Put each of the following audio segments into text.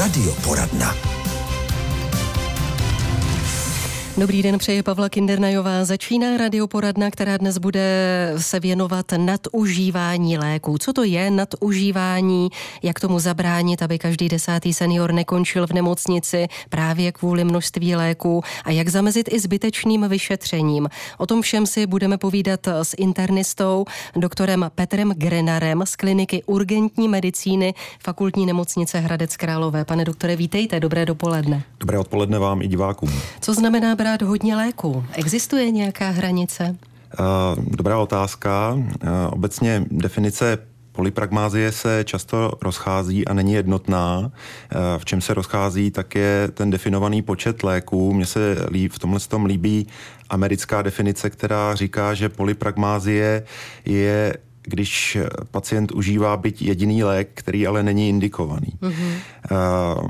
Radioporadna. Dobrý den, přeje Pavla Kindernajová. Začíná radioporadna, která dnes bude se věnovat nadužívání léků. Co to je nadužívání, jak tomu zabránit, aby každý desátý senior nekončil v nemocnici právě kvůli množství léků a jak zamezit i zbytečným vyšetřením. O tom všem si budeme povídat s internistou, doktorem Petrem Grenarem z kliniky urgentní medicíny Fakultní nemocnice Hradec Králové. Pane doktore, vítejte, dobré dopoledne. Dobré odpoledne vám i divákům. Co znamená brát hodně léků. Existuje nějaká hranice? Dobrá otázka. Obecně definice Polypragmázie se často rozchází a není jednotná. V čem se rozchází, tak je ten definovaný počet léků. Mně se v tomhle tom líbí americká definice, která říká, že polypragmázie je když pacient užívá byť jediný lék, který ale není indikovaný. Mm-hmm.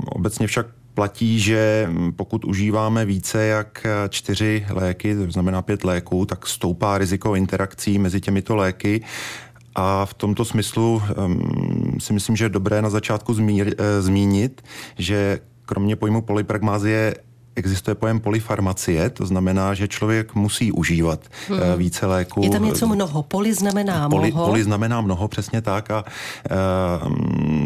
Obecně však platí, že pokud užíváme více jak čtyři léky, to znamená pět léků, tak stoupá riziko interakcí mezi těmito léky. A v tomto smyslu um, si myslím, že je dobré na začátku zmír, e, zmínit, že kromě pojmu polypragmázie existuje pojem polyfarmacie, to znamená, že člověk musí užívat hmm. více léků. Je tam něco mnoho. Poly znamená poly, mnoho. Poly znamená mnoho, přesně tak. A, uh,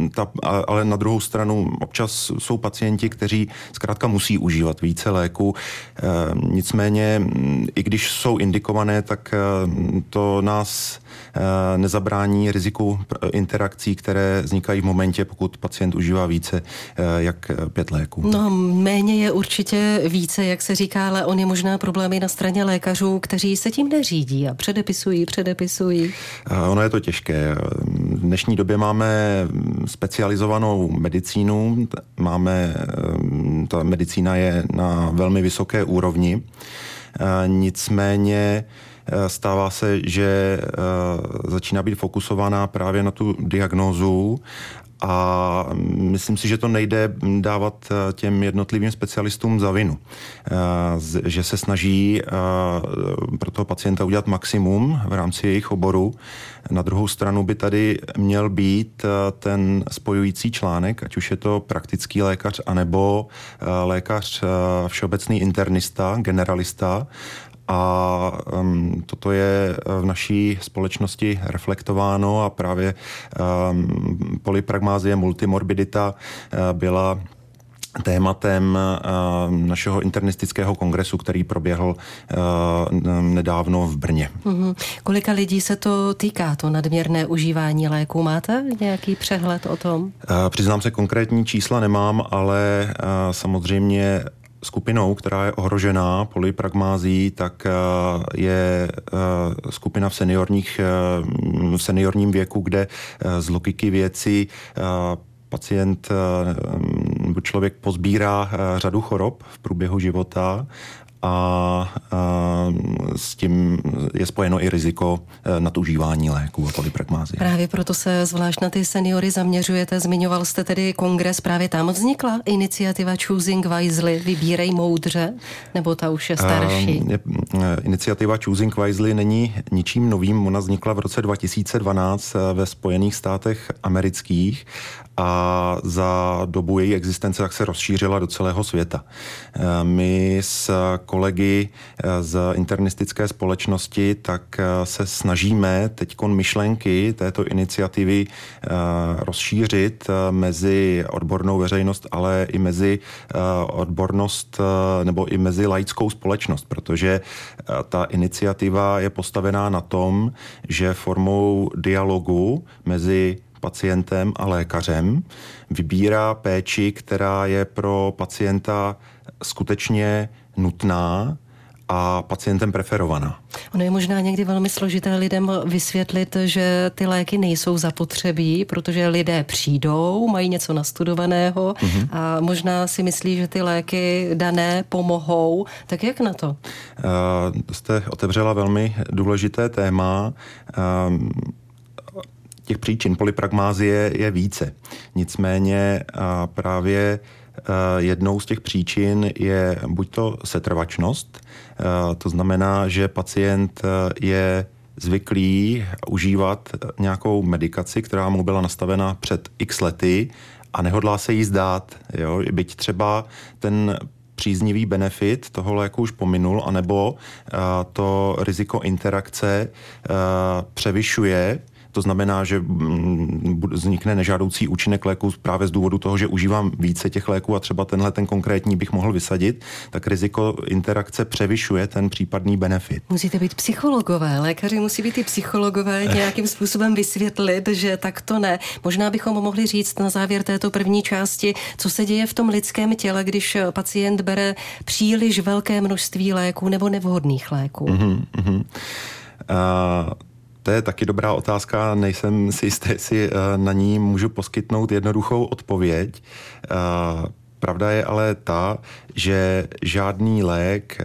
ta, ale na druhou stranu občas jsou pacienti, kteří zkrátka musí užívat více léků. Uh, nicméně, i když jsou indikované, tak uh, to nás Eh, nezabrání riziku interakcí, které vznikají v momentě, pokud pacient užívá více jak pět léků. No, méně je určitě více, jak se říká, ale on je možná problémy na straně lékařů, kteří se tím neřídí a předepisují, předepisují. Ono je to těžké. V dnešní době máme specializovanou medicínu, máme, ta medicína je na velmi vysoké úrovni, nicméně Eh, stává se, že eh, začíná být fokusovaná právě na tu diagnózu a myslím si, že to nejde dávat eh, těm jednotlivým specialistům za vinu. Že se snaží pro toho pacienta udělat maximum v rámci jejich oboru. Na druhou stranu by tady měl být ten spojující článek, ať už je to praktický lékař, anebo lékař všeobecný internista, generalista, a um, toto je v naší společnosti reflektováno a právě um, polypragmázie, multimorbidita uh, byla tématem uh, našeho internistického kongresu, který proběhl uh, nedávno v Brně. Mm-hmm. Kolika lidí se to týká, to nadměrné užívání léků? Máte nějaký přehled o tom? Uh, přiznám se, konkrétní čísla nemám, ale samozřejmě skupinou, která je ohrožená polypragmází, tak eh, je eh, skupina v, seniorních, eh, v seniorním věku, kde z logiky věci pacient nebo člověk pozbírá řadu chorob v průběhu života a, a s tím je spojeno i riziko e, nadužívání léků a polypragmázie. Právě proto se zvlášť na ty seniory zaměřujete. Zmiňoval jste tedy kongres, právě tam vznikla iniciativa Choosing Wisely, vybírej moudře, nebo ta už je starší? Je, iniciativa Choosing Wisely není ničím novým. Ona vznikla v roce 2012 e, ve Spojených státech amerických a za dobu její existence tak se rozšířila do celého světa. My s kolegy eh, z internistické společnosti, tak eh, se snažíme teď myšlenky této iniciativy eh, rozšířit mezi odbornou veřejnost, ale i mezi odbornost nebo i mezi laickou společnost, protože ta iniciativa je postavená na tom, že formou dialogu mezi pacientem a lékařem vybírá péči, která je pro pacienta skutečně nutná a pacientem preferovaná. Ono je možná někdy velmi složité lidem vysvětlit, že ty léky nejsou zapotřebí, protože lidé přijdou, mají něco nastudovaného mm-hmm. a možná si myslí, že ty léky dané pomohou. Tak jak na to? Uh, jste otevřela velmi důležité téma. Uh, těch příčin polypragmázie je více. Nicméně uh, právě jednou z těch příčin je buď to setrvačnost, to znamená, že pacient je zvyklý užívat nějakou medikaci, která mu byla nastavena před x lety a nehodlá se jí zdát. Jo? Byť třeba ten příznivý benefit toho léku už pominul, anebo to riziko interakce převyšuje to znamená, že mm, vznikne nežádoucí účinek léku právě z důvodu toho, že užívám více těch léků a třeba tenhle ten konkrétní bych mohl vysadit, tak riziko interakce převyšuje ten případný benefit. Musíte být psychologové, lékaři musí být i psychologové nějakým způsobem vysvětlit, že tak to ne. Možná bychom mohli říct na závěr této první části, co se děje v tom lidském těle, když pacient bere příliš velké množství léků nebo nevhodných léků. Mm-hmm, mm-hmm. Uh, to je taky dobrá otázka, nejsem si jistý, jestli eh, na ní můžu poskytnout jednoduchou odpověď. Eh, pravda je ale ta, že žádný lék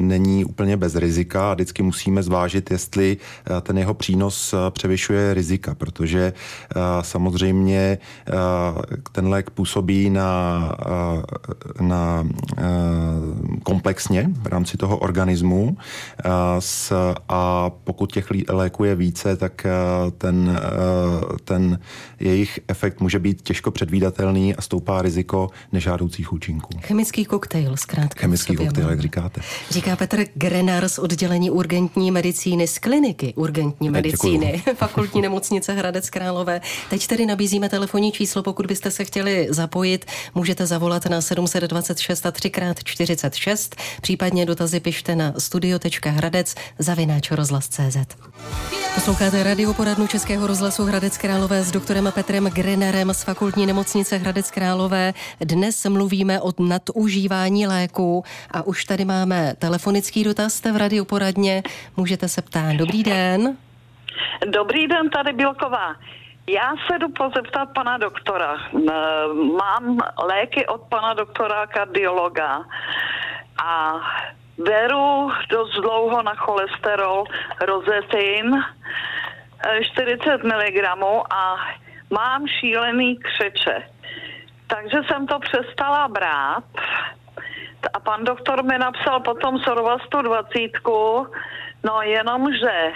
není úplně bez rizika a vždycky musíme zvážit, jestli eh, ten jeho přínos eh, převyšuje rizika, protože eh, samozřejmě ten lék působí na, na komplexně v rámci toho organismu a pokud těch léků je více, tak ten, ten jejich efekt může být těžko předvídatelný a stoupá riziko nežádoucích účinků. Chemický koktejl, zkrátka. Chemický koktejl, jak říkáte. Říká Petr Grenar z oddělení urgentní medicíny z kliniky urgentní medicíny Děkuju. fakultní nemocnice Hradec Králové. Teď tedy nabízíme telefonní číslo, pokud byste se chtěli zapojit, můžete zavolat na 726 a 3x46, případně dotazy pište na studio.hradec zavináč rozhlas.cz. Posloucháte radio poradnu Českého rozhlasu Hradec Králové s doktorem Petrem Grenerem z fakultní nemocnice Hradec Králové. Dnes mluvíme o nadužívání léku a už tady máme telefonický dotaz, jste v radiu poradně, můžete se ptát. Dobrý den. Dobrý den, tady Bílková. Já se jdu pozeptat pana doktora. Mám léky od pana doktora kardiologa a beru dost dlouho na cholesterol rozetin 40 mg a mám šílený křeče. Takže jsem to přestala brát a pan doktor mi napsal potom Sorvastu 20, no jenom, že e,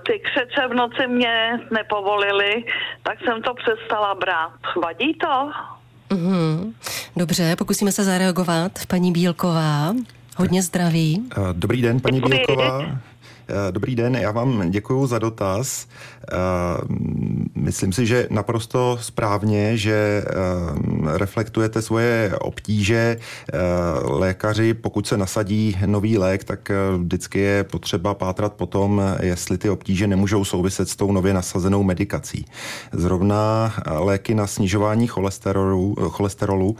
ty křeče v noci mě nepovolili, tak jsem to přestala brát. Vadí to? Mm-hmm. Dobře, pokusíme se zareagovat. Paní Bílková, hodně zdraví. E, dobrý den, paní Děkuji. Bílková. E, dobrý den, já vám děkuji za dotaz. Myslím si, že naprosto správně, že reflektujete svoje obtíže. Lékaři, pokud se nasadí nový lék, tak vždycky je potřeba pátrat potom, jestli ty obtíže nemůžou souviset s tou nově nasazenou medikací. Zrovna léky na snižování cholesterolu, cholesterolu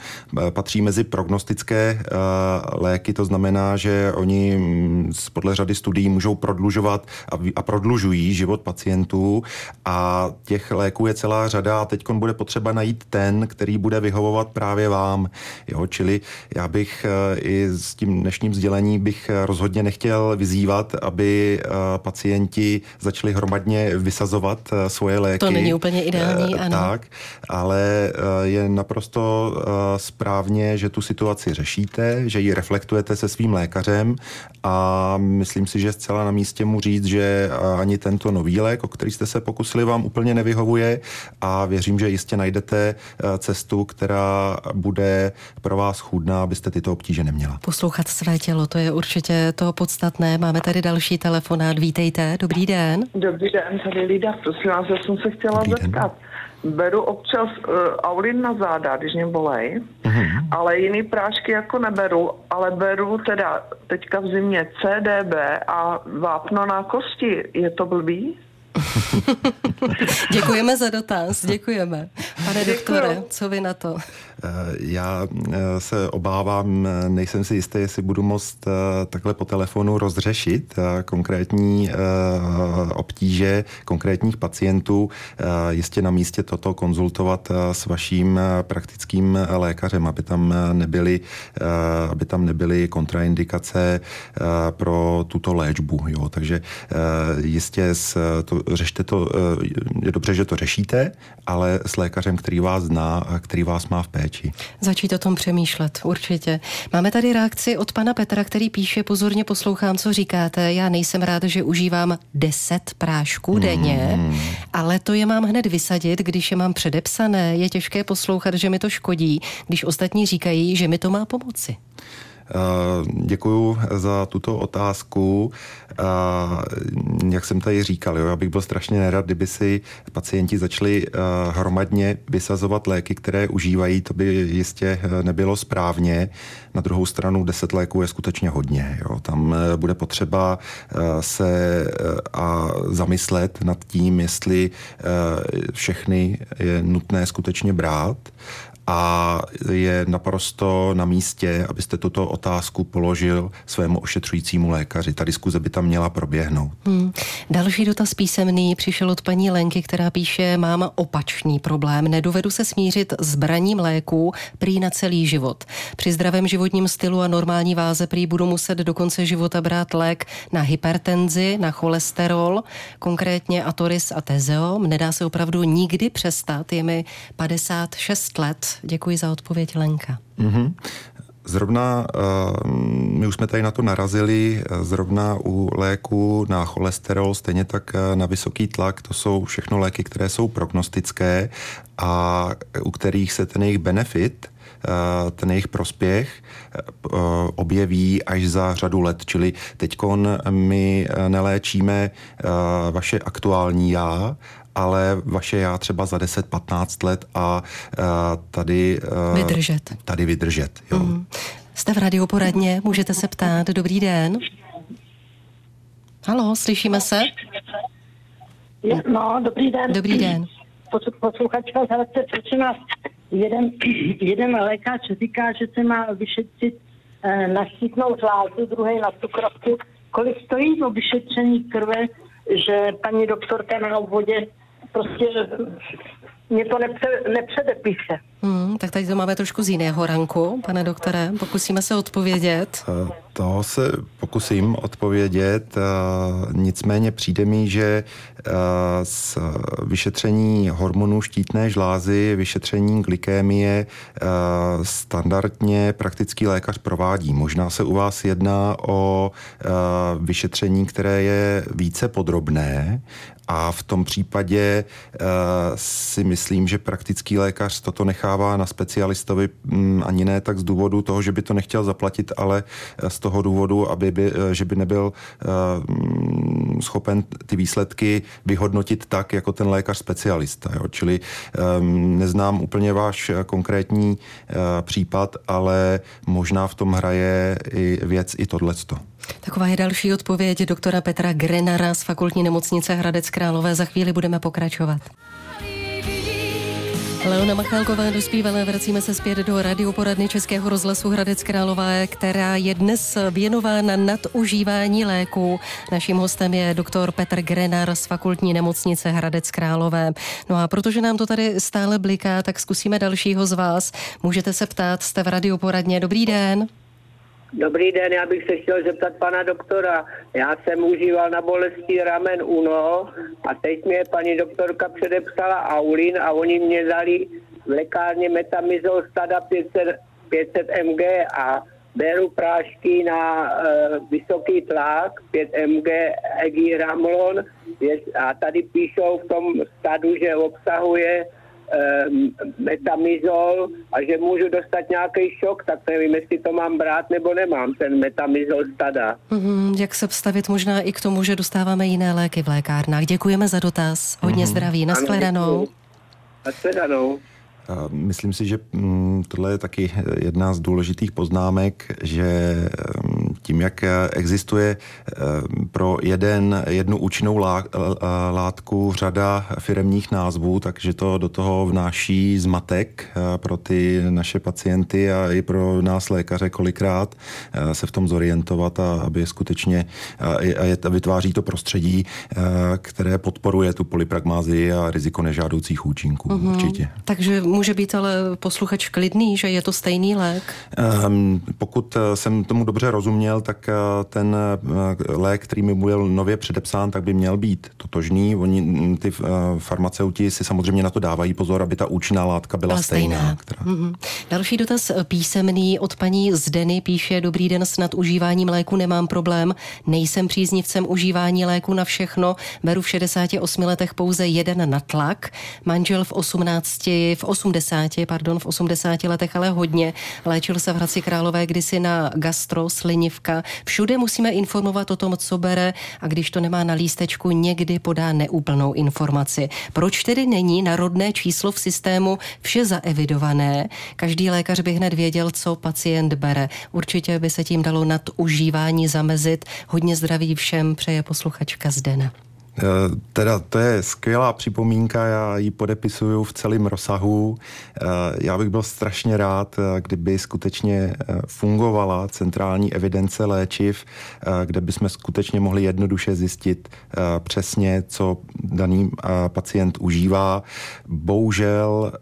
patří mezi prognostické léky, to znamená, že oni podle řady studií můžou prodlužovat a prodlužují život pacientů a těch léků je celá řada a teď bude potřeba najít ten, který bude vyhovovat právě vám. Jo, čili já bych eh, i s tím dnešním sdělení bych rozhodně nechtěl vyzývat, aby eh, pacienti začali hromadně vysazovat eh, svoje léky. To není úplně ideální, ano. Tak, ale je naprosto správně, že tu situaci řešíte, že ji reflektujete se svým lékařem a myslím si, že zcela na místě mu říct, že ani tento nový lék, o který jste se pokusili, vám úplně nevyhovuje a věřím, že jistě najdete eh, cestu, která bude pro vás chůdná, abyste tyto obtíže neměla. Poslouchat své tělo, to je určitě to podstatné. Máme tady další telefonát. Vítejte, dobrý den. Dobrý den, tady Lida, prosím vás, já jsem se chtěla dobrý zeptat. Den beru občas uh, aulin na záda, když mě bolej, uh-huh. ale jiný prášky jako neberu, ale beru teda teďka v zimě CDB a vápno na kosti. Je to blbý? děkujeme za dotaz, děkujeme. Pane doktore, co vy na to? Eh, já eh, se obávám, eh, nejsem si jistý, jestli budu moct takhle po telefonu rozřešit konkrétní obtíže konkrétních pacientů. Jistě na místě toto konzultovat s vaším praktickým lékařem, aby tam nebyly, aby tam nebyly kontraindikace pro tuto léčbu. Jo. Takže jistě s, to, řešte to, je dobře, že to řešíte, ale s lékařem, který vás zná a který vás má v péči. Začít o tom přemýšlet, určitě. Máme tady reakci od pana Petra, který píše, pozorně poslouchám, co říkáte. Já nejsem rád, že užívám 10 prášků denně, mm. ale to je mám hned vysadit, když je mám předepsané. Je těžké poslouchat, že mi to škodí, když ostatní říkají, že mi to má pomoci. Eh, Děkuji za tuto otázku. Eh, jak jsem tady říkal, jo, já bych byl strašně nerad, kdyby si pacienti začali eh, hromadně vysazovat léky, které užívají, to by jistě nebylo správně. Na druhou stranu 10 léků je skutečně hodně. Jo. Tam bude potřeba se a zamyslet nad tím, jestli všechny je nutné skutečně brát a je naprosto na místě, abyste tuto otázku položil svému ošetřujícímu lékaři. Ta diskuze by tam měla proběhnout. Hmm. Další dotaz písemný přišel od paní Lenky, která píše, mám opačný problém, nedovedu se smířit s braním léků prý na celý život. Při zdravém životním stylu a normální váze prý budu muset do konce života brát lék na hypertenzi, na cholesterol, konkrétně Atoris a Tezeom. Nedá se opravdu nikdy přestat, je mi 56 let Děkuji za odpověď, Lenka. Mm-hmm. Zrovna, uh, my už jsme tady na to narazili, zrovna u léku na cholesterol, stejně tak eh, na vysoký tlak, to jsou všechno léky, které jsou prognostické a u kterých se ten jejich benefit, eh, ten jejich prospěch objeví až za řadu let. Čili teď my neléčíme vaše aktuální já, ale vaše já třeba za 10-15 let a uh, tady... Uh, vydržet. Tady vydržet, jo. Mm. Jste v radioporadně, můžete se ptát. Dobrý den. Halo, slyšíme se? No, dobrý den. Dobrý den. Posluchačka z Hradce, prosím vás, jeden, jeden lékař říká, že se má vyšetřit eh, na štítnou žlázu, druhý na cukrovku. Kolik stojí to vyšetření krve, že paní doktorka na obvodě prostě mě to nepře, nepředepíše. Hmm, tak tady to máme trošku z jiného ranku, pane doktore. Pokusíme se odpovědět. Eh, to se pokusím odpovědět. Eh, nicméně přijde mi, že eh, s vyšetření hormonů štítné žlázy, vyšetření glykémie standardně praktický lékař provádí. Možná se u vás jedná o vyšetření, které je více podrobné a v tom případě si myslím, že praktický lékař toto nechá nechává na specialistovi mm, ani ne tak z důvodu toho, že by to nechtěl zaplatit, ale eh, z toho důvodu, aby by, eh, že by nebyl eh, mm, schopen ty výsledky vyhodnotit tak, jako ten lékař specialista. Jo. Čili um, neznám úplně váš konkrétní případ, ale možná v tom hraje i věc i tohleto. Taková je další odpověď doktora Petra Grenara z fakultní nemocnice Hradec Králové. Za chvíli budeme pokračovat. Leona Machálková dospívala, vracíme se zpět do radioporadny Českého rozhlasu Hradec Králové, která je dnes věnována nadužívání léků. Naším hostem je doktor Petr Grenar z fakultní nemocnice Hradec Králové. No a protože nám to tady stále bliká, tak zkusíme dalšího z vás. Můžete se ptát, jste v radioporadně. Dobrý den. Dobrý den, já bych se chtěl zeptat pana doktora. Já jsem užíval na bolesti ramen UNO a teď mě paní doktorka předepsala Aulin a oni mě dali v lékárně metamizol stada 500, 500 mg a beru prášky na uh, vysoký tlak, 5 mg egiramlon a tady píšou v tom stadu, že obsahuje metamizol a že můžu dostat nějaký šok, tak nevím, jestli to mám brát nebo nemám, ten metamizol stada. Mm-hmm, jak se vstavit možná i k tomu, že dostáváme jiné léky v lékárnách. Děkujeme za dotaz. Hodně mm-hmm. zdraví. Naschledanou. Naschledanou. Myslím si, že mm, tohle je taky jedna z důležitých poznámek, že mm, tím, jak existuje mm, pro jeden, jednu účinnou látku řada firemních názvů, takže to do toho vnáší zmatek pro ty naše pacienty a i pro nás lékaře kolikrát se v tom zorientovat a aby skutečně a vytváří to prostředí, které podporuje tu polypragmázii a riziko nežádoucích účinků. Mm-hmm. Určitě. Takže může být ale posluchač klidný, že je to stejný lék? Um, pokud jsem tomu dobře rozuměl, tak ten lék, který mi byl nově předepsán, tak by měl být totožný. Oni, mm, ty farmaceuti si samozřejmě na to dávají pozor, aby ta účinná látka byla, byla stejná. stejná která... mm-hmm. Další dotaz písemný od paní Zdeny píše, dobrý den, snad užíváním léku nemám problém, nejsem příznivcem užívání léku na všechno, beru v 68 letech pouze jeden na tlak, manžel v 18, v 80, pardon, v 80 letech ale hodně, léčil se v Hradci Králové kdysi na gastro, slinivka, všude musíme informovat o tom, co bere a když to nemá na lístečku, někdy podá neúplnou informaci. Proč tedy není na rodné číslo v systému vše zaevidované? Každý lékař by hned věděl, co pacient bere. Určitě by se tím dalo nad užívání zamezit. Hodně zdraví všem přeje posluchačka Zdena. Eh, teda to je skvělá připomínka, já ji podepisuju v celém rozsahu. Eh, já bych byl strašně rád, eh, kdyby skutečně fungovala centrální evidence léčiv, kde bychom skutečně mohli jednoduše zjistit přesně, co daný pacient užívá. Bohužel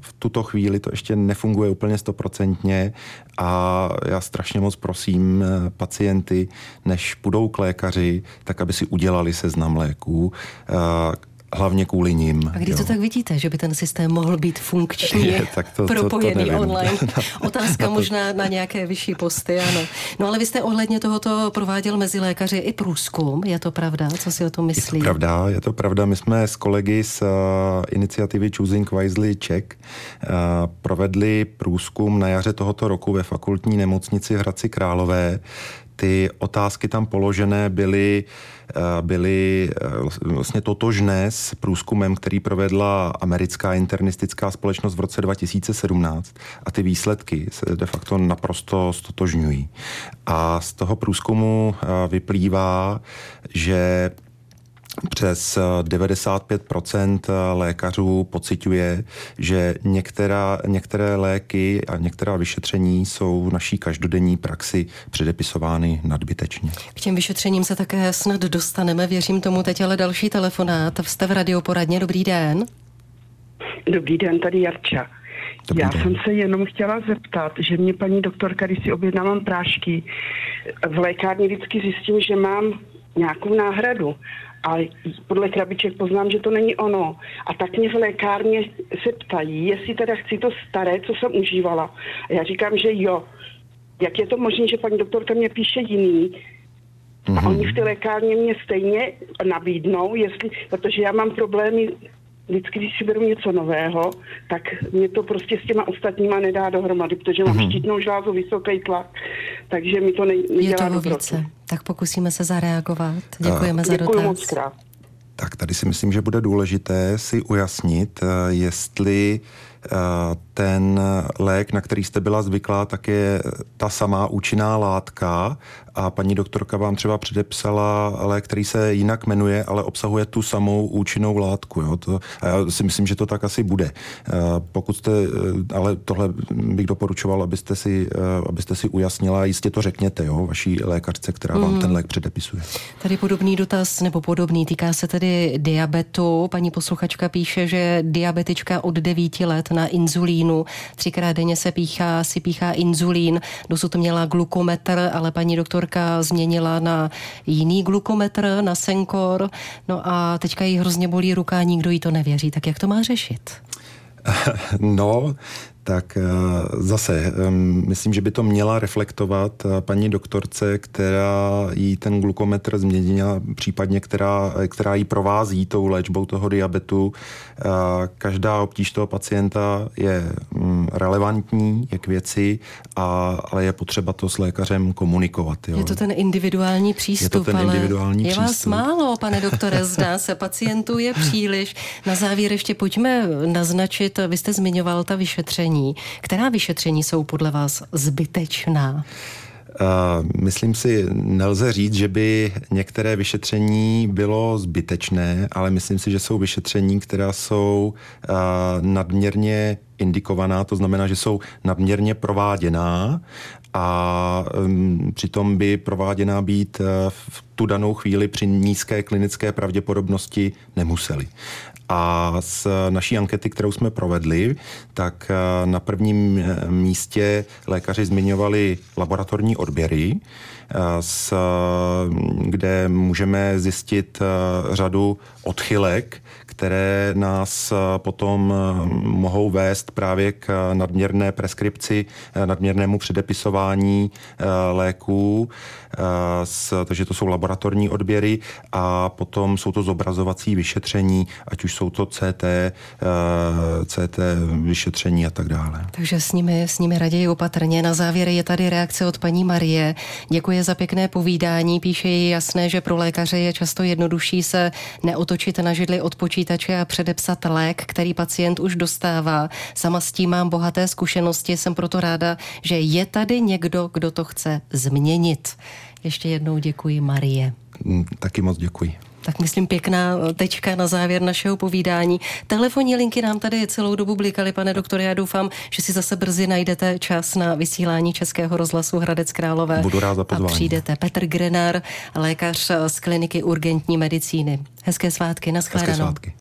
v tuto chvíli to ještě nefunguje úplně stoprocentně a já strašně moc prosím pacienty, než půjdou k lékaři, tak aby si udělali seznam léků léků, eh, hlavně kvůli ním. A kdy jo. to tak vidíte, že by ten systém mohl být funkční, je, tak to, propojený to, to online? Otázka to... možná na nějaké vyšší posty, ano. No ale vy jste ohledně tohoto prováděl mezi lékaři i průzkum, je to pravda? Co si o tom myslí? Je to pravda, je to pravda. My jsme s kolegy z uh, iniciativy Choosing Wisely Czech uh, provedli průzkum na jaře tohoto roku ve fakultní nemocnici v Hradci Králové. Ty otázky tam položené byly Eh, byly eh, vlastně totožné s průzkumem, který provedla americká internistická společnost v roce 2017 a ty výsledky se de facto naprosto stotožňují. A z toho průzkumu eh, vyplývá, že přes 95% eh, eh, lékařů pociťuje, že některá, některé léky a některá vyšetření jsou v naší každodenní praxi předepisovány nadbytečně. K těm vyšetřením se také snad dostaneme, věřím tomu teď, ale další telefonát. Jste v radioporadně, dobrý den. Dobrý den, tady Jarča. Dobrý Já den. jsem se jenom chtěla zeptat, že mě paní doktorka, když si objednávám prášky, v lékárně vždycky zjistím, že mám nějakou náhradu a podle krabiček poznám, že to není ono. A tak mě v lékárně se ptají, jestli teda chci to staré, co jsem užívala. A já říkám, že jo. Jak je to možné, že paní doktorka mě píše jiný, Mm-hmm. A oni v té lékárně mě stejně nabídnou, jestli, protože já mám problémy vždycky, když si beru něco nového, tak mě to prostě s těma ostatníma nedá dohromady, protože mám mm-hmm. štítnou žlázu, vysoký tlak, takže mi to ne, nedělá Je toho více, tak pokusíme se zareagovat. Děkujeme za dotaz. moc krát. Tak tady si myslím, že bude důležité si ujasnit, eh, jestli eh, ten lék, na který jste byla zvyklá, tak je ta samá účinná látka a paní doktorka vám třeba předepsala lék, který se jinak jmenuje, ale obsahuje tu samou účinnou látku. Jo? To, a já si myslím, že to tak asi bude. Eh, pokud jste, eh, ale tohle bych doporučoval, abyste si, eh, abyste si ujasnila, jistě to řekněte jo, vaší lékařce, která vám mm. ten lék předepisuje. Tady podobný dotaz, nebo podobný, týká se tedy diabetu. Paní posluchačka píše, že diabetička od 9 let na inzulínu, třikrát denně se píchá, si píchá inzulín, dosud měla glukometr, ale paní doktor doktorka změnila na jiný glukometr, na Senkor, no a teďka jí hrozně bolí ruka nikdo jí to nevěří. Tak jak to má řešit? No, tak eh, zase myslím, že by to měla reflektovat eh, paní doktorce, která jí ten glukometr změnila, případně která, která jí provází tou léčbou toho diabetu. Eh, každá obtíž toho pacienta je mm, relevantní, je k věci, a, ale je potřeba to s lékařem komunikovat. Jo. Je to ten individuální přístup, je to ten individuální ale přístup. je vás málo, pane doktore, zdá se, pacientů je příliš. Na závěr ještě pojďme naznačit, vy jste zmiňoval ta vyšetření vyšetření. Která vyšetření jsou podle vás zbytečná? Uh, myslím si, nelze říct, že by některé vyšetření bylo zbytečné, ale myslím si, že jsou vyšetření, která jsou uh, nadměrně indikovaná, to znamená, že jsou nadměrně prováděná a um, přitom by prováděná být v tu danou chvíli při nízké klinické pravděpodobnosti nemuseli. A z naší ankety, kterou jsme provedli, tak eh, na prvním eh, místě lékaři zmiňovali laboratorní odběry, s, kde můžeme zjistit řadu odchylek, které nás potom mohou vést právě k nadměrné preskripci, nadměrnému předepisování léků. Takže to jsou laboratorní odběry a potom jsou to zobrazovací vyšetření, ať už jsou to CT, eh, CT vyšetření a tak dále. Takže s nimi, s nimi raději opatrně. Na závěr je tady reakce od paní Marie. Děkuje za pěkné povídání. Píše ji jasné, že pro lékaře je často jednodušší se neotočit na židli od počítače a předepsat lék, který pacient už dostává. Sama s tím mám bohaté zkušenosti, jsem proto ráda, že je tady někdo, kdo to chce změnit. Ještě jednou děkuji Marie. Mm, taky moc děkuji. Tak myslím pěkná tečka na závěr našeho povídání. Telefonní linky nám tady celou dobu blikaly, pane doktore. Já doufám, že si zase brzy najdete čas na vysílání Českého rozhlasu Hradec Králové. Budu rád za pozvání. A přijdete. Petr Grenar, lékař z kliniky urgentní medicíny. Hezké svátky, naschledanou. Hezké svátky.